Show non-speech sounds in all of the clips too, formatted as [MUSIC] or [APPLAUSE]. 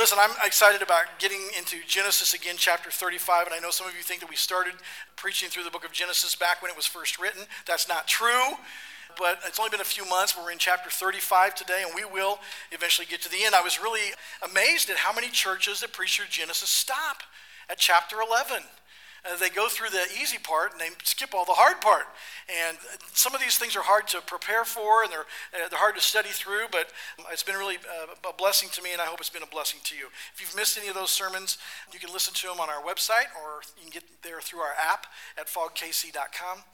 listen, I'm excited about getting into Genesis again, chapter 35. And I know some of you think that we started preaching through the book of Genesis back when it was first written. That's not true. But it's only been a few months. We're in chapter 35 today, and we will eventually get to the end. I was really amazed at how many churches that preach through Genesis stop at chapter 11. Uh, they go through the easy part and they skip all the hard part. And some of these things are hard to prepare for and they're, uh, they're hard to study through, but it's been really uh, a blessing to me and I hope it's been a blessing to you. If you've missed any of those sermons, you can listen to them on our website or you can get there through our app at fogkc.com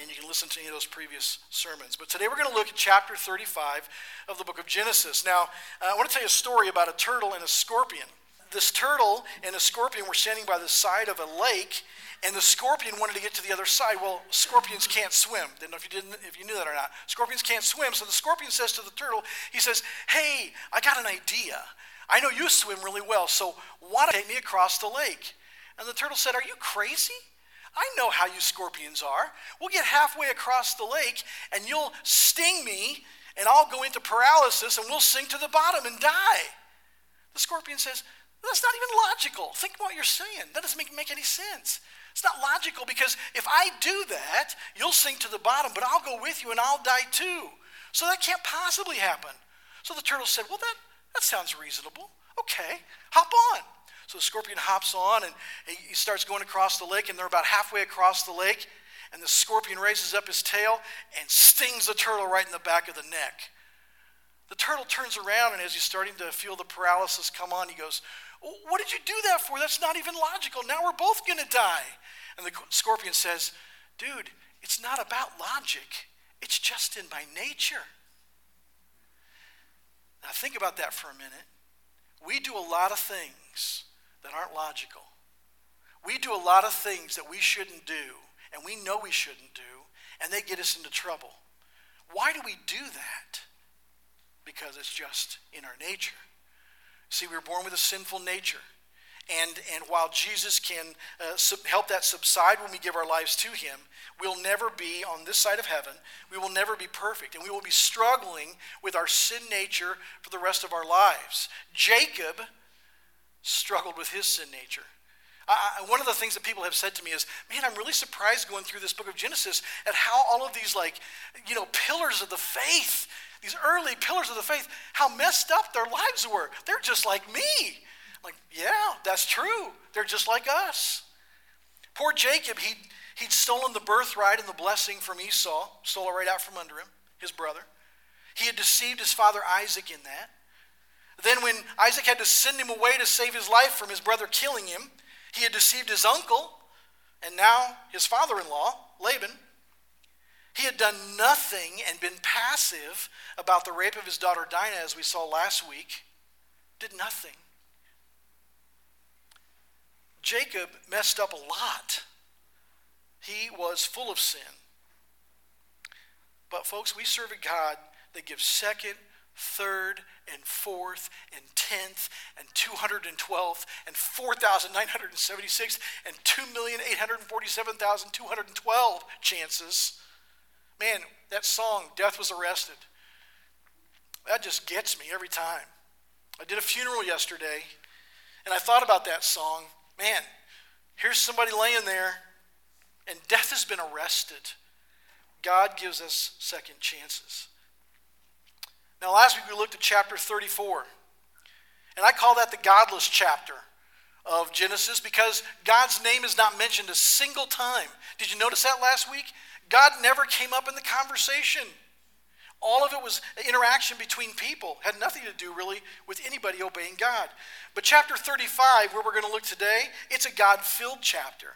and you can listen to any of those previous sermons. But today we're going to look at chapter 35 of the book of Genesis. Now, uh, I want to tell you a story about a turtle and a scorpion this turtle and a scorpion were standing by the side of a lake, and the scorpion wanted to get to the other side. Well, scorpions can't swim. Didn't know if you didn't if you knew that or not. Scorpions can't swim, so the scorpion says to the turtle, he says, "Hey, I got an idea. I know you swim really well, so why don't you take me across the lake?" And the turtle said, "Are you crazy?" I know how you scorpions are. We'll get halfway across the lake and you'll sting me and I'll go into paralysis and we'll sink to the bottom and die. The scorpion says, that's not even logical. Think what you're saying. That doesn't make, make any sense. It's not logical because if I do that, you'll sink to the bottom, but I'll go with you and I'll die too. So that can't possibly happen. So the turtle said, Well, that, that sounds reasonable. Okay, hop on. So the scorpion hops on and he starts going across the lake, and they're about halfway across the lake. And the scorpion raises up his tail and stings the turtle right in the back of the neck. The turtle turns around, and as he's starting to feel the paralysis come on, he goes, what did you do that for? That's not even logical. Now we're both going to die. And the scorpion says, Dude, it's not about logic, it's just in my nature. Now think about that for a minute. We do a lot of things that aren't logical. We do a lot of things that we shouldn't do, and we know we shouldn't do, and they get us into trouble. Why do we do that? Because it's just in our nature. See, we were born with a sinful nature. And, and while Jesus can uh, sub- help that subside when we give our lives to Him, we'll never be on this side of heaven. We will never be perfect. And we will be struggling with our sin nature for the rest of our lives. Jacob struggled with his sin nature. I, one of the things that people have said to me is, man, I'm really surprised going through this book of Genesis at how all of these, like, you know, pillars of the faith these early pillars of the faith, how messed up their lives were. They're just like me. Like, yeah, that's true. They're just like us. Poor Jacob, he'd, he'd stolen the birthright and the blessing from Esau, stole it right out from under him, his brother. He had deceived his father Isaac in that. Then, when Isaac had to send him away to save his life from his brother killing him, he had deceived his uncle and now his father in law, Laban. He had done nothing and been passive about the rape of his daughter Dinah, as we saw last week. Did nothing. Jacob messed up a lot. He was full of sin. But, folks, we serve a God that gives second, third, and fourth, and tenth, and 212th, and 4,976, and 2,847,212 chances Man, that song, Death Was Arrested, that just gets me every time. I did a funeral yesterday, and I thought about that song. Man, here's somebody laying there, and death has been arrested. God gives us second chances. Now, last week we looked at chapter 34, and I call that the godless chapter of Genesis because God's name is not mentioned a single time. Did you notice that last week? God never came up in the conversation. All of it was interaction between people, had nothing to do really with anybody obeying God. But chapter 35, where we're going to look today, it's a God filled chapter.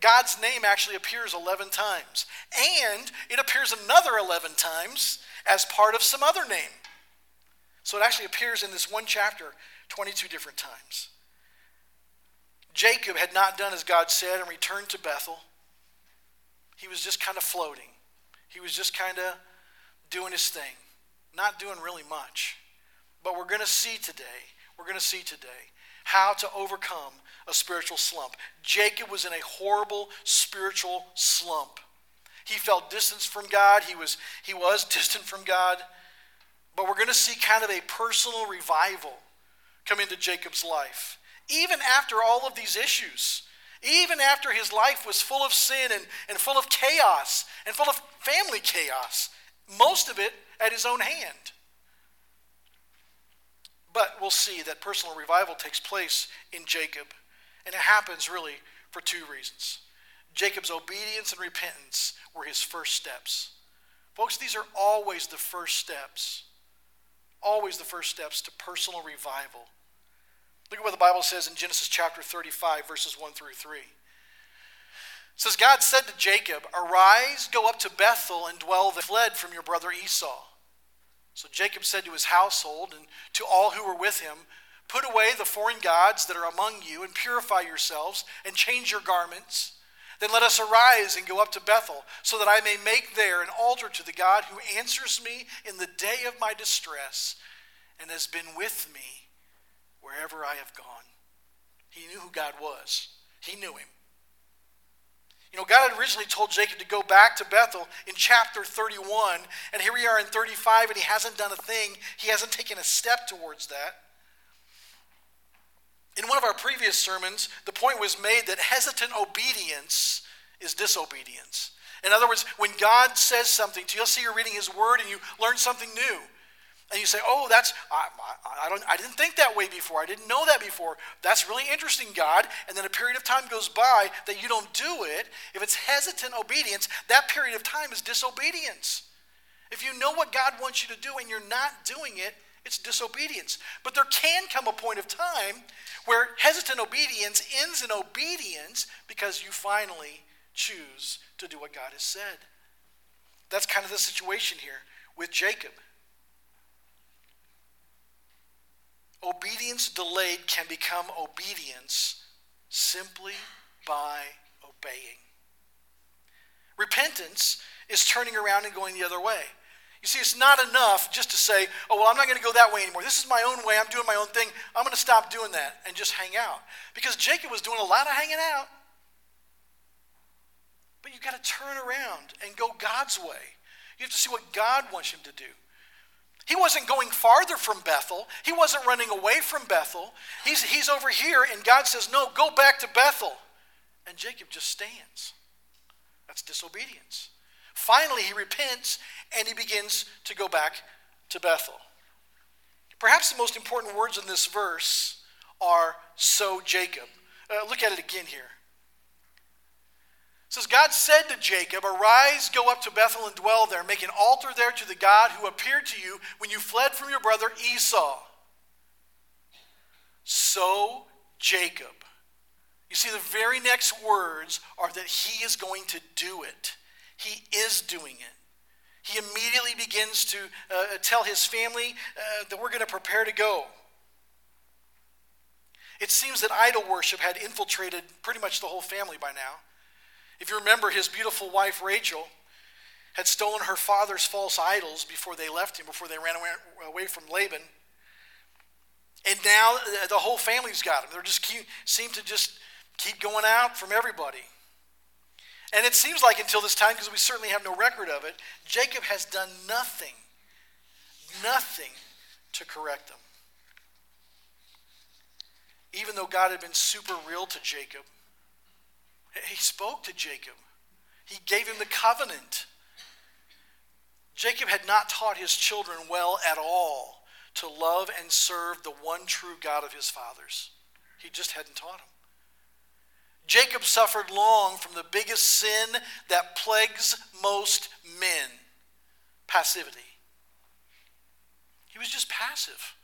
God's name actually appears 11 times, and it appears another 11 times as part of some other name. So it actually appears in this one chapter 22 different times. Jacob had not done as God said and returned to Bethel. He was just kind of floating. He was just kind of doing his thing, not doing really much. But we're going to see today, we're going to see today how to overcome a spiritual slump. Jacob was in a horrible spiritual slump. He felt distance from God. He was, he was [LAUGHS] distant from God. But we're going to see kind of a personal revival come into Jacob's life. Even after all of these issues, even after his life was full of sin and, and full of chaos and full of family chaos, most of it at his own hand. But we'll see that personal revival takes place in Jacob, and it happens really for two reasons. Jacob's obedience and repentance were his first steps. Folks, these are always the first steps. Always the first steps to personal revival. Look at what the Bible says in Genesis chapter 35, verses 1 through 3. It says, God said to Jacob, Arise, go up to Bethel and dwell there, fled from your brother Esau. So Jacob said to his household and to all who were with him, Put away the foreign gods that are among you and purify yourselves and change your garments. Then let us arise and go up to Bethel, so that I may make there an altar to the God who answers me in the day of my distress and has been with me wherever I have gone. He knew who God was, he knew him. You know, God had originally told Jacob to go back to Bethel in chapter 31, and here we are in 35, and he hasn't done a thing. He hasn't taken a step towards that. In one of our previous sermons, the point was made that hesitant obedience is disobedience. In other words, when God says something to you, you'll see you're reading His Word and you learn something new. And you say, oh, that's, I, I, I, don't, I didn't think that way before. I didn't know that before. That's really interesting, God. And then a period of time goes by that you don't do it. If it's hesitant obedience, that period of time is disobedience. If you know what God wants you to do and you're not doing it, it's disobedience. But there can come a point of time where hesitant obedience ends in obedience because you finally choose to do what God has said. That's kind of the situation here with Jacob. Obedience delayed can become obedience simply by obeying. Repentance is turning around and going the other way. You see, it's not enough just to say, oh, well, I'm not going to go that way anymore. This is my own way. I'm doing my own thing. I'm going to stop doing that and just hang out. Because Jacob was doing a lot of hanging out. But you've got to turn around and go God's way. You have to see what God wants him to do. He wasn't going farther from Bethel. He wasn't running away from Bethel. He's, he's over here, and God says, No, go back to Bethel. And Jacob just stands. That's disobedience. Finally, he repents and he begins to go back to Bethel. Perhaps the most important words in this verse are so Jacob. Uh, look at it again here. Says, God said to Jacob, Arise, go up to Bethel and dwell there. Make an altar there to the God who appeared to you when you fled from your brother Esau. So Jacob. You see, the very next words are that he is going to do it. He is doing it. He immediately begins to uh, tell his family uh, that we're going to prepare to go. It seems that idol worship had infiltrated pretty much the whole family by now. If you remember, his beautiful wife Rachel had stolen her father's false idols before they left him, before they ran away from Laban. And now uh, the whole family's got him. They just keep, seem to just keep going out from everybody. And it seems like until this time, because we certainly have no record of it, Jacob has done nothing, nothing to correct them. Even though God had been super real to Jacob, he spoke to Jacob, he gave him the covenant. Jacob had not taught his children well at all to love and serve the one true God of his fathers. He just hadn't taught them. Jacob suffered long from the biggest sin that plagues most men passivity. He was just passive.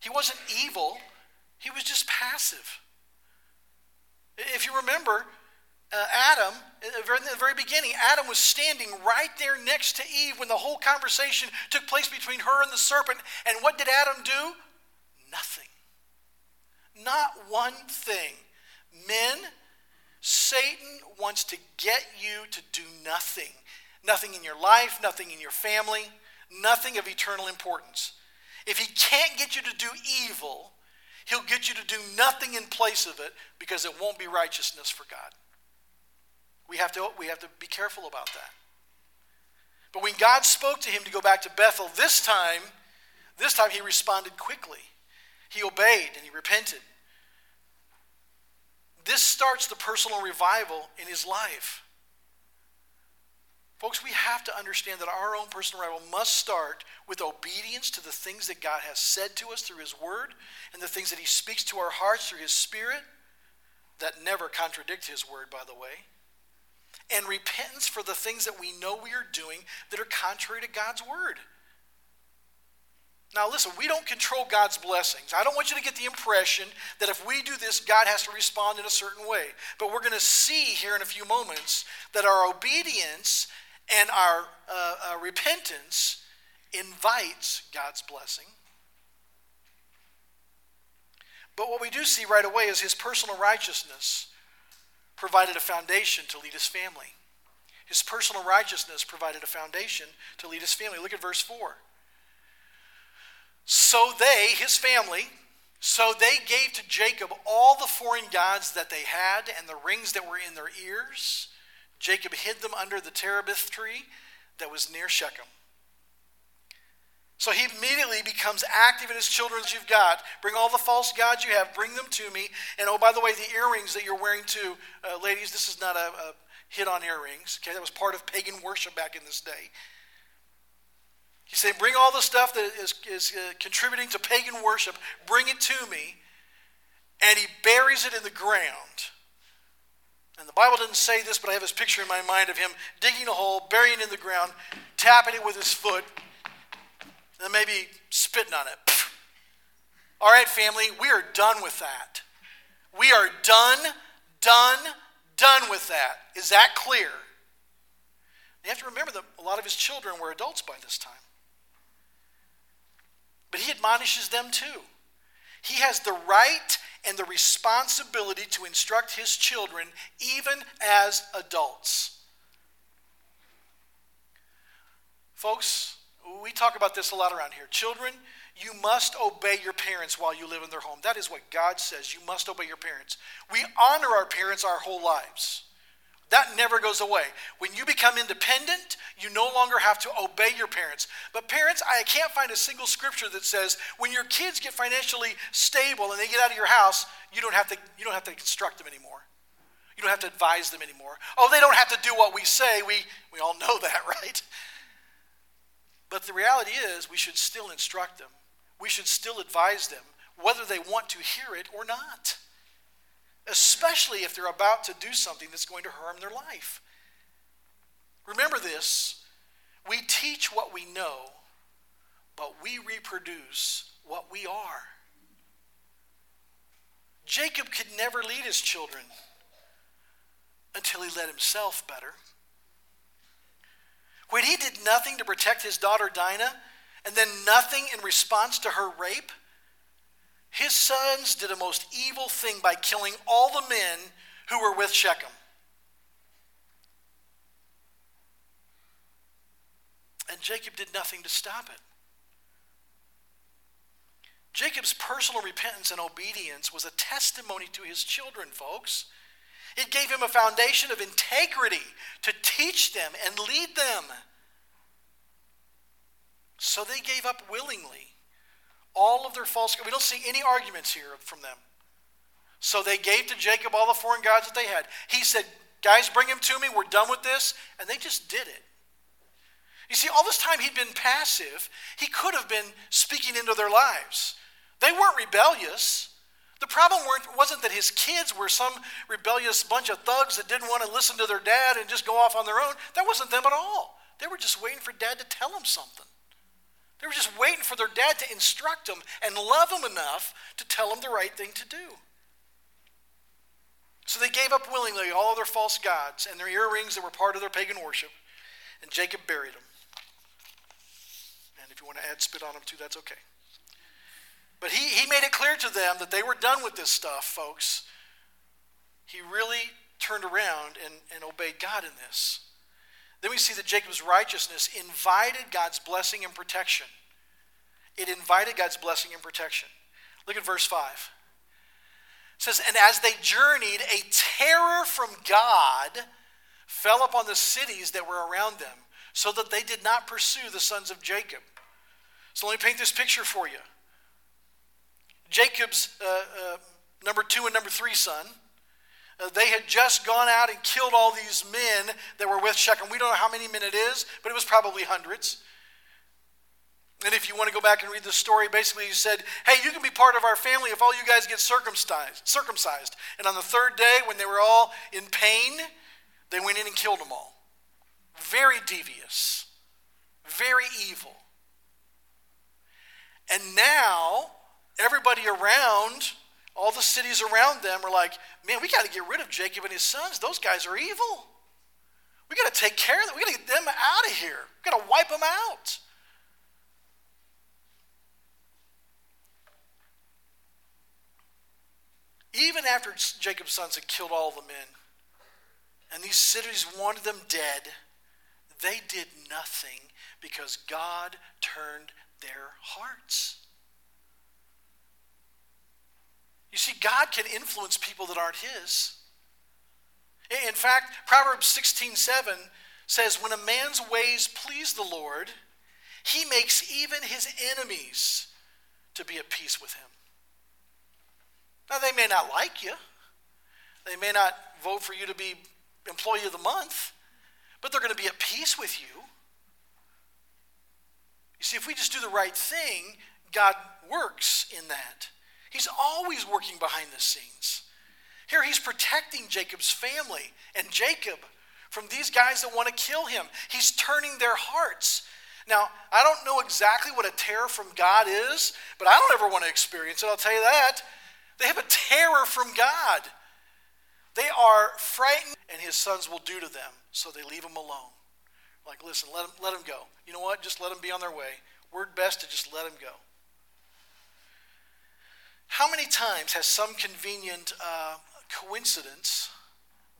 He wasn't evil, he was just passive. If you remember, uh, Adam, in the very beginning, Adam was standing right there next to Eve when the whole conversation took place between her and the serpent. And what did Adam do? Nothing. Not one thing. Men, Satan wants to get you to do nothing. Nothing in your life, nothing in your family, nothing of eternal importance. If he can't get you to do evil, he'll get you to do nothing in place of it because it won't be righteousness for God. We have to, we have to be careful about that. But when God spoke to him to go back to Bethel, this time, this time he responded quickly. He obeyed and he repented. This starts the personal revival in his life. Folks, we have to understand that our own personal revival must start with obedience to the things that God has said to us through His Word and the things that He speaks to our hearts through His Spirit that never contradict His Word, by the way. And repentance for the things that we know we are doing that are contrary to God's Word. Now, listen, we don't control God's blessings. I don't want you to get the impression that if we do this, God has to respond in a certain way. But we're going to see here in a few moments that our obedience and our uh, uh, repentance invites God's blessing. But what we do see right away is his personal righteousness provided a foundation to lead his family. His personal righteousness provided a foundation to lead his family. Look at verse 4. So they, his family, so they gave to Jacob all the foreign gods that they had and the rings that were in their ears. Jacob hid them under the terebinth tree that was near Shechem. So he immediately becomes active in his children that you've got. Bring all the false gods you have, bring them to me. And oh, by the way, the earrings that you're wearing too, uh, ladies, this is not a, a hit on earrings. Okay, that was part of pagan worship back in this day. He said, Bring all the stuff that is, is uh, contributing to pagan worship, bring it to me. And he buries it in the ground. And the Bible didn't say this, but I have this picture in my mind of him digging a hole, burying it in the ground, tapping it with his foot, and then maybe spitting on it. All right, family, we are done with that. We are done, done, done with that. Is that clear? You have to remember that a lot of his children were adults by this time. But he admonishes them too. He has the right and the responsibility to instruct his children, even as adults. Folks, we talk about this a lot around here. Children, you must obey your parents while you live in their home. That is what God says. You must obey your parents. We honor our parents our whole lives. That never goes away. When you become independent, you no longer have to obey your parents. But parents, I can't find a single scripture that says when your kids get financially stable and they get out of your house, you don't have to you don't have to instruct them anymore. You don't have to advise them anymore. Oh, they don't have to do what we say. We we all know [LAUGHS] that, right? But the reality is we should still instruct them. We should still advise them whether they want to hear it or not especially if they're about to do something that's going to harm their life. Remember this we teach what we know, but we reproduce what we are. Jacob could never lead his children until he led himself better. When he did nothing to protect his daughter Dinah, and then nothing in response to her rape, his sons did a most evil thing by killing all the men who were with Shechem. And Jacob did nothing to stop it. Jacob's personal repentance and obedience was a testimony to his children, folks. It gave him a foundation of integrity to teach them and lead them. So they gave up willingly all of their false gods. We don't see any arguments here from them. So they gave to Jacob all the foreign gods that they had. He said, Guys, bring him to me. We're done with this. And they just did it. You see, all this time he'd been passive. He could have been speaking into their lives. They weren't rebellious. The problem wasn't that his kids were some rebellious bunch of thugs that didn't want to listen to their dad and just go off on their own. That wasn't them at all. They were just waiting for dad to tell them something. They were just waiting for their dad to instruct them and love them enough to tell them the right thing to do. So they gave up willingly all of their false gods and their earrings that were part of their pagan worship, and Jacob buried them. And if you want to add spit on them too, that's okay. But he, he made it clear to them that they were done with this stuff, folks. He really turned around and, and obeyed God in this. Then we see that Jacob's righteousness invited God's blessing and protection. It invited God's blessing and protection. Look at verse 5. It says, And as they journeyed, a terror from God fell upon the cities that were around them, so that they did not pursue the sons of Jacob. So let me paint this picture for you. Jacob's uh, uh, number two and number three son. Uh, they had just gone out and killed all these men that were with Shechem. We don't know how many men it is, but it was probably hundreds. And if you want to go back and read the story, basically he said, Hey, you can be part of our family if all you guys get circumcised. circumcised. And on the third day, when they were all in pain, they went in and killed them all. Very devious, very evil. And now, everybody around, all the cities around them are like, man, we got to get rid of Jacob and his sons. Those guys are evil. We got to take care of them. We got to get them out of here. We got to wipe them out. Even after Jacob's sons had killed all the men, and these cities wanted them dead, they did nothing because God turned their hearts. You see, God can influence people that aren't His. In fact, Proverbs 16 7 says, When a man's ways please the Lord, he makes even his enemies to be at peace with him. Now, they may not like you, they may not vote for you to be employee of the month, but they're going to be at peace with you. You see, if we just do the right thing, God works in that. He's always working behind the scenes. Here, he's protecting Jacob's family and Jacob from these guys that want to kill him. He's turning their hearts. Now, I don't know exactly what a terror from God is, but I don't ever want to experience it, I'll tell you that. They have a terror from God. They are frightened, and his sons will do to them, so they leave him alone. Like, listen, let them, let them go. You know what? Just let them be on their way. Word best to just let them go. How many times has some convenient uh, coincidence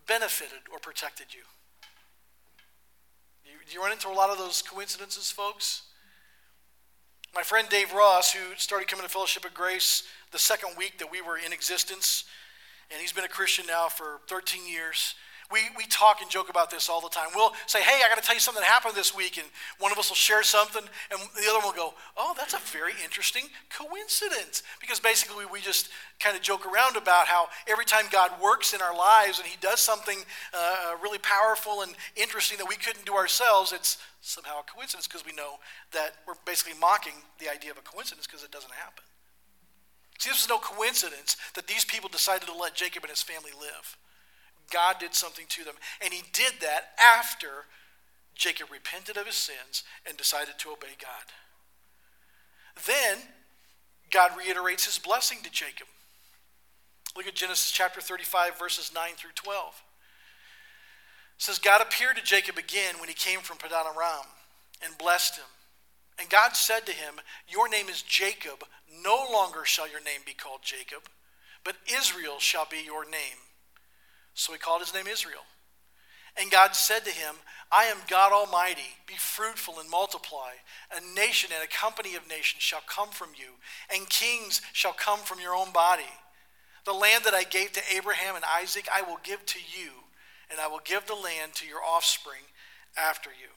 benefited or protected you? you? Do you run into a lot of those coincidences, folks? My friend Dave Ross, who started coming to Fellowship of Grace the second week that we were in existence, and he's been a Christian now for 13 years. We, we talk and joke about this all the time. We'll say, hey, I got to tell you something that happened this week, and one of us will share something, and the other one will go, oh, that's a very interesting coincidence. Because basically, we just kind of joke around about how every time God works in our lives and He does something uh, really powerful and interesting that we couldn't do ourselves, it's somehow a coincidence because we know that we're basically mocking the idea of a coincidence because it doesn't happen. See, this was no coincidence that these people decided to let Jacob and his family live. God did something to them. And he did that after Jacob repented of his sins and decided to obey God. Then God reiterates his blessing to Jacob. Look at Genesis chapter 35, verses 9 through 12. It says, God appeared to Jacob again when he came from Padan Aram and blessed him. And God said to him, Your name is Jacob. No longer shall your name be called Jacob, but Israel shall be your name. So he called his name Israel. And God said to him, I am God Almighty. Be fruitful and multiply. A nation and a company of nations shall come from you, and kings shall come from your own body. The land that I gave to Abraham and Isaac, I will give to you, and I will give the land to your offspring after you.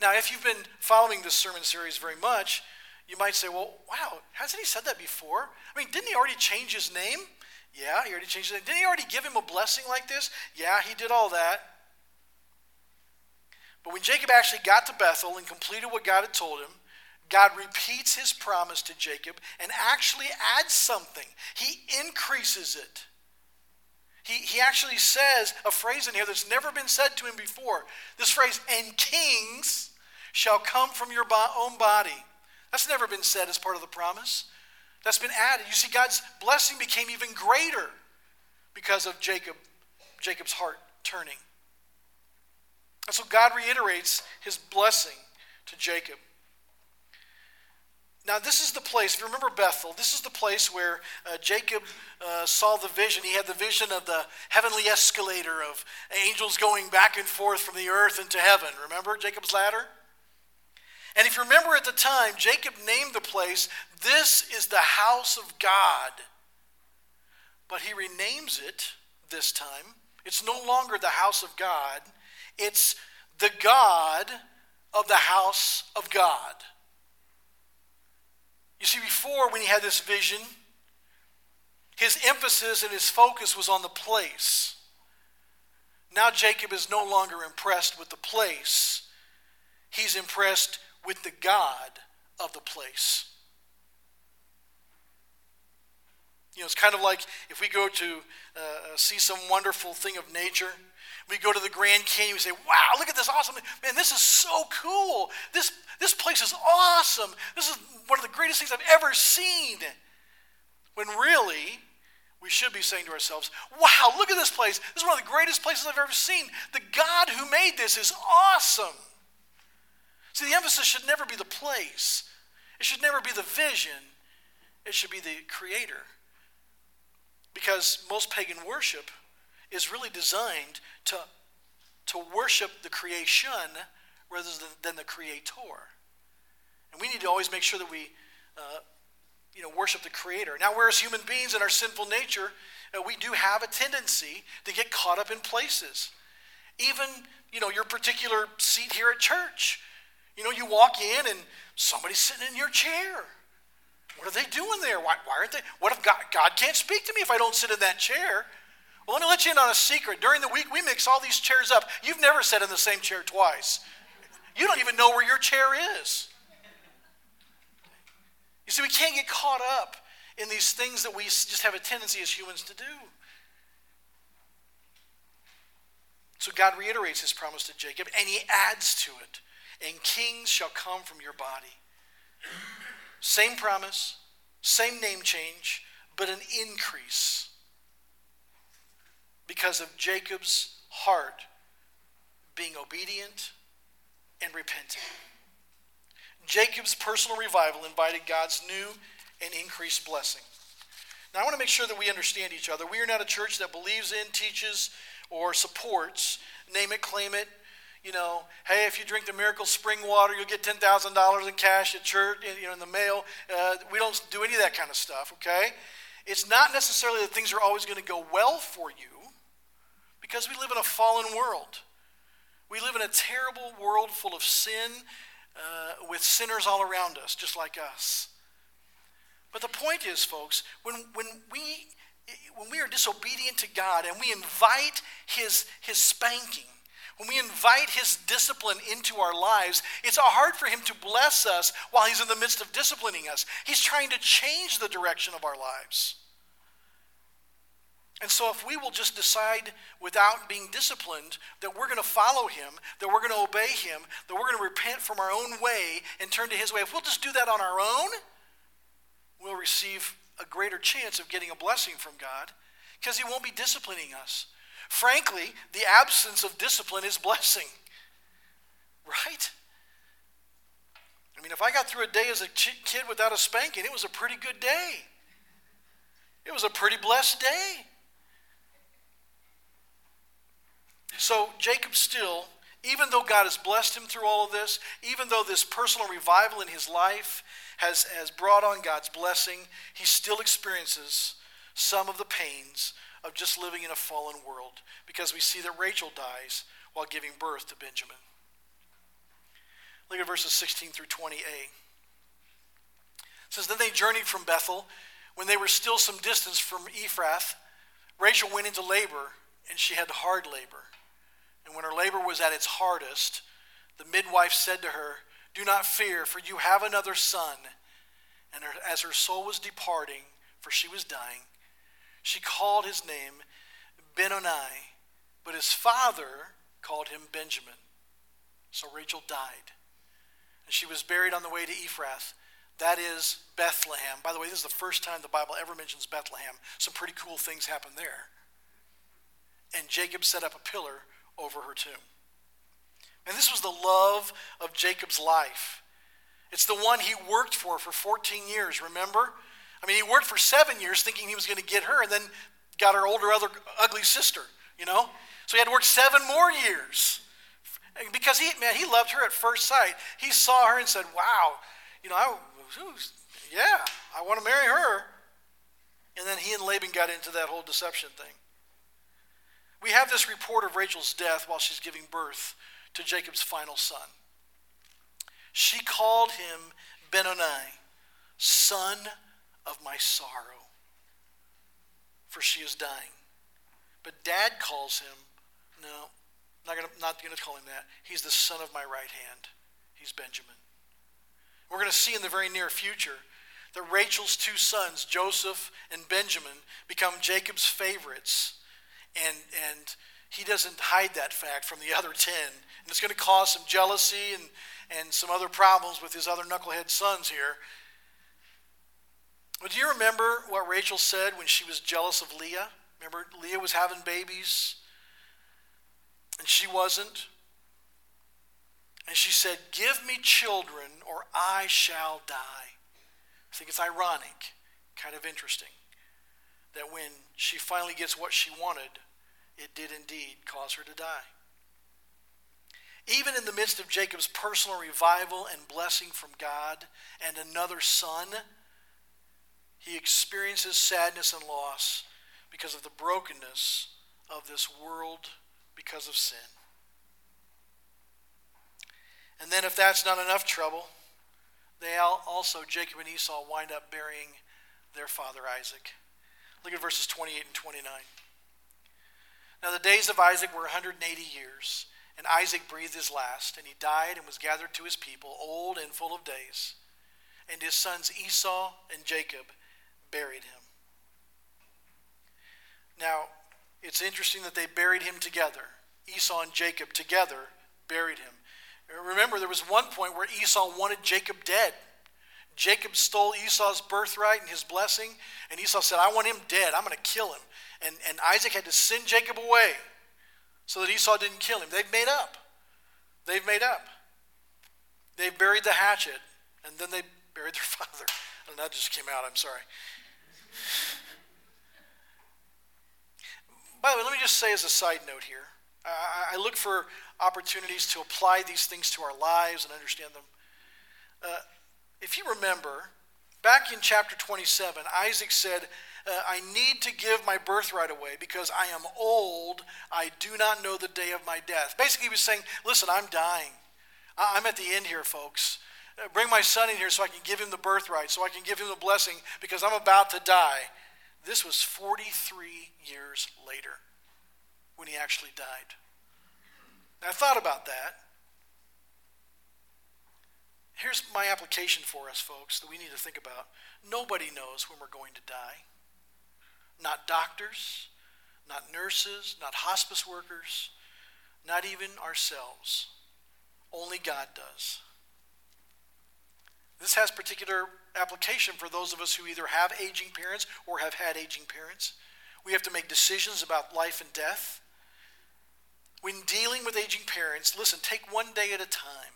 Now, if you've been following this sermon series very much, you might say, well, wow, hasn't he said that before? I mean, didn't he already change his name? Yeah, he already changed name. Didn't he already give him a blessing like this? Yeah, he did all that. But when Jacob actually got to Bethel and completed what God had told him, God repeats his promise to Jacob and actually adds something. He increases it. He, he actually says a phrase in here that's never been said to him before. This phrase, and kings shall come from your own body. That's never been said as part of the promise. That's been added. You see, God's blessing became even greater because of Jacob, Jacob's heart turning. And so God reiterates his blessing to Jacob. Now, this is the place, if you remember Bethel, this is the place where uh, Jacob uh, saw the vision. He had the vision of the heavenly escalator of angels going back and forth from the earth into heaven. Remember Jacob's ladder? And if you remember at the time, Jacob named the place, This is the house of God. But he renames it this time. It's no longer the house of God, it's the God of the house of God. You see, before when he had this vision, his emphasis and his focus was on the place. Now Jacob is no longer impressed with the place, he's impressed with the God of the place. You know, it's kind of like if we go to uh, see some wonderful thing of nature. We go to the Grand Canyon, we say, wow, look at this awesome, man, this is so cool. This, this place is awesome. This is one of the greatest things I've ever seen. When really, we should be saying to ourselves, wow, look at this place. This is one of the greatest places I've ever seen. The God who made this is awesome. See, the emphasis should never be the place, it should never be the vision, it should be the creator. Because most pagan worship is really designed to, to worship the creation rather than the creator. And we need to always make sure that we uh, you know, worship the creator. Now, we're human beings in our sinful nature, uh, we do have a tendency to get caught up in places. Even, you know, your particular seat here at church. You know, you walk in and somebody's sitting in your chair. What are they doing there? Why, why aren't they? What if God, God can't speak to me if I don't sit in that chair? Well, let me let you in on a secret. During the week, we mix all these chairs up. You've never sat in the same chair twice. You don't even know where your chair is. You see, we can't get caught up in these things that we just have a tendency as humans to do. So God reiterates his promise to Jacob, and he adds to it, and kings shall come from your body. Same promise, same name change, but an increase because of Jacob's heart being obedient and repenting. Jacob's personal revival invited God's new and increased blessing. Now, I want to make sure that we understand each other. We are not a church that believes in, teaches, or supports, name it, claim it. You know, hey, if you drink the miracle spring water, you'll get $10,000 in cash at church, you know, in the mail. Uh, we don't do any of that kind of stuff, okay? It's not necessarily that things are always going to go well for you because we live in a fallen world. We live in a terrible world full of sin uh, with sinners all around us, just like us. But the point is, folks, when, when, we, when we are disobedient to God and we invite his, his spanking, when we invite his discipline into our lives, it's hard for him to bless us while he's in the midst of disciplining us. He's trying to change the direction of our lives. And so, if we will just decide without being disciplined that we're going to follow him, that we're going to obey him, that we're going to repent from our own way and turn to his way, if we'll just do that on our own, we'll receive a greater chance of getting a blessing from God because he won't be disciplining us. Frankly, the absence of discipline is blessing, right? I mean, if I got through a day as a kid without a spanking, it was a pretty good day. It was a pretty blessed day. So Jacob still, even though God has blessed him through all of this, even though this personal revival in his life has, has brought on God's blessing, he still experiences some of the pains of just living in a fallen world because we see that Rachel dies while giving birth to Benjamin. Look at verses 16 through 20a. It says, Then they journeyed from Bethel. When they were still some distance from Ephrath, Rachel went into labor, and she had hard labor. And when her labor was at its hardest, the midwife said to her, Do not fear, for you have another son. And her, as her soul was departing, for she was dying, she called his name Benoni, but his father called him Benjamin. So Rachel died. And she was buried on the way to Ephrath. That is Bethlehem. By the way, this is the first time the Bible ever mentions Bethlehem. Some pretty cool things happen there. And Jacob set up a pillar over her tomb. And this was the love of Jacob's life. It's the one he worked for for 14 years, remember? I mean, he worked for seven years thinking he was going to get her and then got her older, other ugly sister, you know? So he had to work seven more years. Because he, man, he loved her at first sight. He saw her and said, wow, you know, I, yeah, I want to marry her. And then he and Laban got into that whole deception thing. We have this report of Rachel's death while she's giving birth to Jacob's final son. She called him Benoni, son of my sorrow, for she is dying. But dad calls him, no, not gonna, not gonna call him that. He's the son of my right hand. He's Benjamin. We're to see in the very near future that Rachel's two sons, Joseph and Benjamin, become Jacob's favorites. And, and he doesn't hide that fact from the [LAUGHS] other 10. And it's to cause some jealousy and, and some other problems with his other knucklehead sons here. Do you remember what Rachel said when she was jealous of Leah? Remember, Leah was having babies and she wasn't. And she said, Give me children or I shall die. I think it's ironic, kind of interesting, that when she finally gets what she wanted, it did indeed cause her to die. Even in the midst of Jacob's personal revival and blessing from God and another son, he experiences sadness and loss because of the brokenness of this world because of sin. And then, if that's not enough trouble, they also, Jacob and Esau, wind up burying their father Isaac. Look at verses 28 and 29. Now, the days of Isaac were 180 years, and Isaac breathed his last, and he died and was gathered to his people, old and full of days. And his sons Esau and Jacob buried him. Now, it's interesting that they buried him together. Esau and Jacob together buried him. Remember, there was one point where Esau wanted Jacob dead. Jacob stole Esau's birthright and his blessing, and Esau said, I want him dead. I'm going to kill him. And, and Isaac had to send Jacob away so that Esau didn't kill him. They've made up. They've made up. They buried the hatchet, and then they buried their [LAUGHS] father. And that just came out, I'm sorry. By the way, let me just say as a side note here I look for opportunities to apply these things to our lives and understand them. Uh, if you remember, back in chapter 27, Isaac said, uh, I need to give my birthright away because I am old. I do not know the day of my death. Basically, he was saying, Listen, I'm dying. I'm at the end here, folks. Bring my son in here so I can give him the birthright, so I can give him the blessing because I'm about to die. This was 43 years later when he actually died. Now, I thought about that. Here's my application for us, folks, that we need to think about. Nobody knows when we're going to die. Not doctors, not nurses, not hospice workers, not even ourselves. Only God does. This has particular application for those of us who either have aging parents or have had aging parents. We have to make decisions about life and death. When dealing with aging parents, listen, take one day at a time.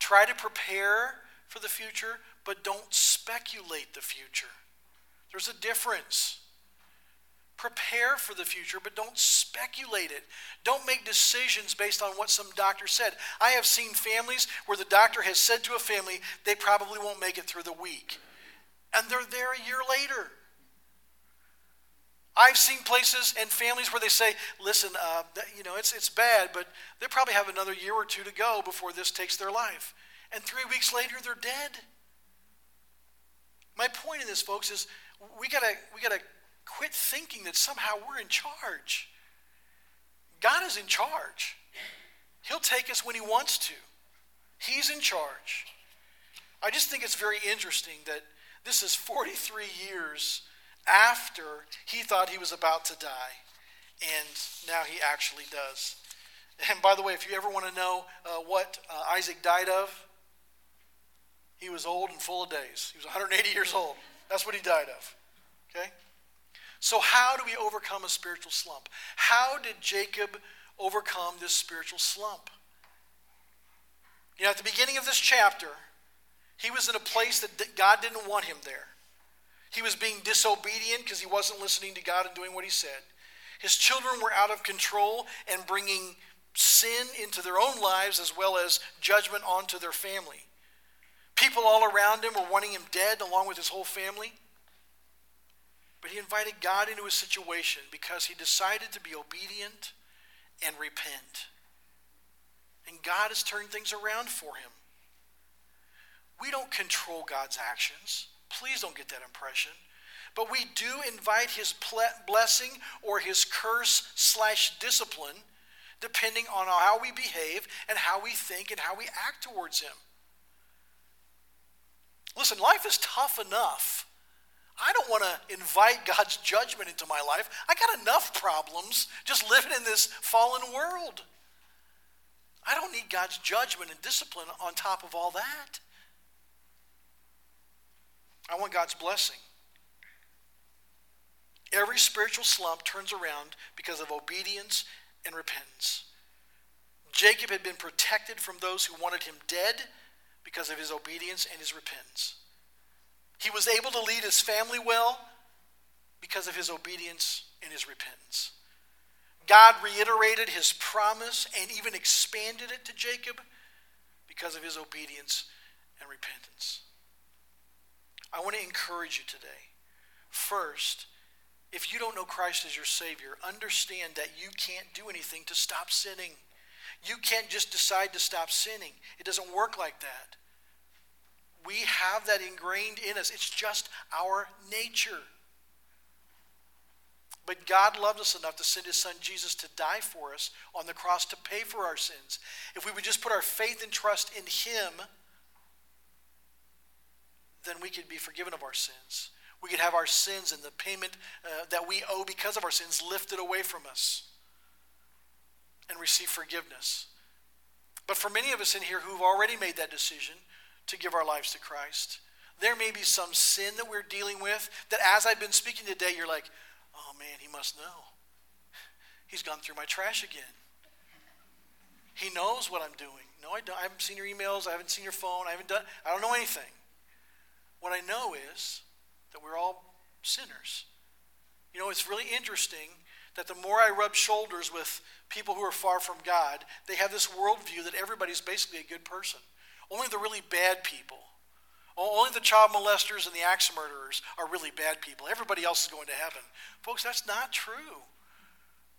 Try to prepare for the future, but don't speculate the future. There's a difference. Prepare for the future, but don't speculate it. Don't make decisions based on what some doctor said. I have seen families where the doctor has said to a family they probably won't make it through the week, and they're there a year later. I've seen places and families where they say, listen, uh, you know, it's, it's bad, but they probably have another year or two to go before this takes their life. And three weeks later, they're dead. My point in this, folks, is we gotta, we gotta quit thinking that somehow we're in charge. God is in charge. He'll take us when He wants to. He's in charge. I just think it's very interesting that this is 43 years after he thought he was about to die. And now he actually does. And by the way, if you ever want to know uh, what uh, Isaac died of, he was old and full of days. He was 180 years old. That's what he died of. Okay? So, how do we overcome a spiritual slump? How did Jacob overcome this spiritual slump? You know, at the beginning of this chapter, he was in a place that God didn't want him there. He was being disobedient because he wasn't listening to God and doing what he said. His children were out of control and bringing sin into their own lives as well as judgment onto their family. People all around him were wanting him dead along with his whole family. But he invited God into his situation because he decided to be obedient and repent. And God has turned things around for him. we don't control God's actions. Please don't get that impression. But we do invite his blessing or his curse slash discipline, depending on how we behave and how we think and how we act towards him. Listen, life is tough enough. I don't want to invite God's judgment into my life. I got enough problems just living in this fallen world. I don't need God's judgment and discipline on top of all that. I want God's blessing. Every spiritual slump turns around because of obedience and repentance. Jacob had been protected from those who wanted him dead because of his obedience and his repentance. He was able to lead his family well because of his obedience and his repentance. God reiterated his promise and even expanded it to Jacob because of his obedience and repentance. I want to encourage you today. First, if you don't know Christ as your Savior, understand that you can't do anything to stop sinning. You can't just decide to stop sinning. It doesn't work like that. We have that ingrained in us, it's just our nature. But God loved us enough to send his son Jesus to die for us on the cross to pay for our sins. If we would just put our faith and trust in him, then we could be forgiven of our sins. We could have our sins and the payment uh, that we owe because of our sins lifted away from us and receive forgiveness. But for many of us in here who've already made that decision to give our lives to Christ, there may be some sin that we're dealing with that as I've been speaking today, you're like, oh man, he must know. He's gone through my trash again. He knows what I'm doing. No, I don't. I haven't seen your emails. I haven't seen your phone. I haven't done. I don't know anything. What I know is that we're all sinners. You know, it's really interesting that the more I rub shoulders with people who are far from God, they have this worldview that everybody's basically a good person. Only the really bad people, only the child molesters and the axe murderers are really bad people. Everybody else is going to heaven. Folks, that's not true.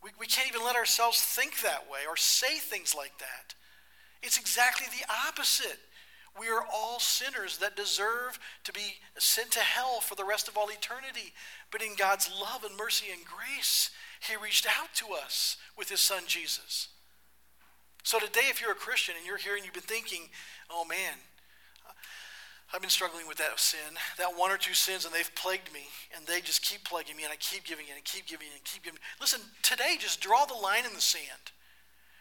We, we can't even let ourselves think that way or say things like that. It's exactly the opposite. We are all sinners that deserve to be sent to hell for the rest of all eternity. But in God's love and mercy and grace, He reached out to us with His Son Jesus. So today, if you're a Christian and you're here and you've been thinking, oh man, I've been struggling with that sin, that one or two sins, and they've plagued me, and they just keep plaguing me, and I keep giving in and keep giving in and keep giving. Listen, today, just draw the line in the sand.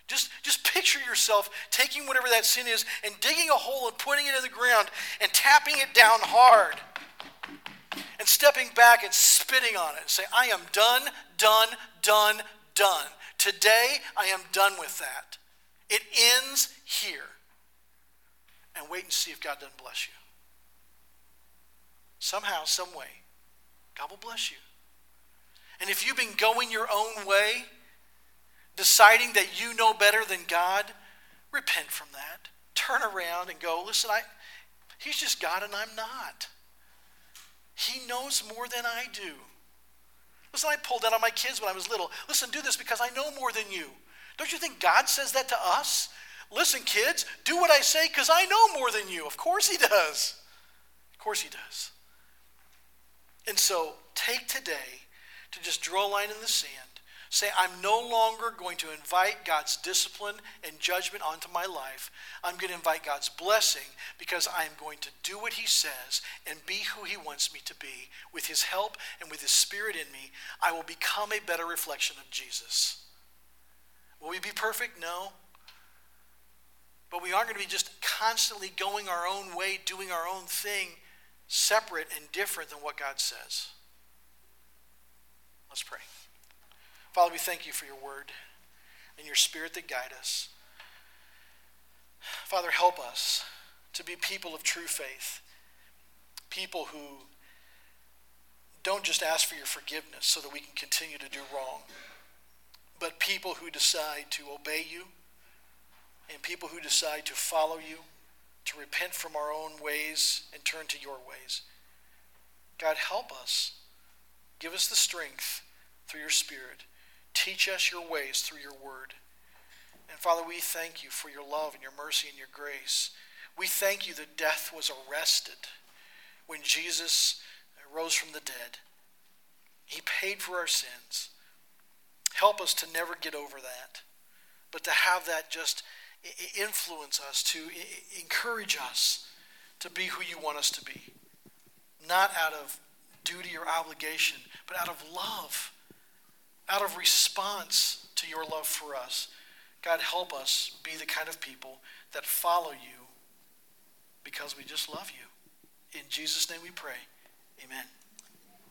Just, just picture yourself taking whatever that sin is and digging a hole and putting it in the ground and tapping it down hard and stepping back and spitting on it and say, I am done, done, done, done. Today, I am done with that. It ends here. And wait and see if God doesn't bless you. Somehow, some way, God will bless you. And if you've been going your own way, deciding that you know better than God, repent from that. Turn around and go, listen, I, he's just God and I'm not. He knows more than I do. Listen, I pulled that on my kids when I was little. Listen, do this because I know more than you. Don't you think God says that to us? Listen, kids, do what I say because I know more than you. Of course He does. Of course He does. And so take today to just draw a line in the sand Say, I'm no longer going to invite God's discipline and judgment onto my life. I'm going to invite God's blessing because I am going to do what He says and be who He wants me to be. With His help and with His Spirit in me, I will become a better reflection of Jesus. Will we be perfect? No. But we aren't going to be just constantly going our own way, doing our own thing, separate and different than what God says. Let's pray. Father, we thank you for your word and your spirit that guide us. Father, help us to be people of true faith, people who don't just ask for your forgiveness so that we can continue to do wrong, but people who decide to obey you and people who decide to follow you, to repent from our own ways and turn to your ways. God, help us. Give us the strength through your Spirit Teach us your ways through your word. And Father, we thank you for your love and your mercy and your grace. We thank you that death was arrested when Jesus rose from the dead. He paid for our sins. Help us to never get over that, but to have that just influence us, to encourage us to be who you want us to be. Not out of duty or obligation, but out of love, out of response to your love for us. God, help us be the kind of people that follow you because we just love you. In Jesus' name we pray. Amen.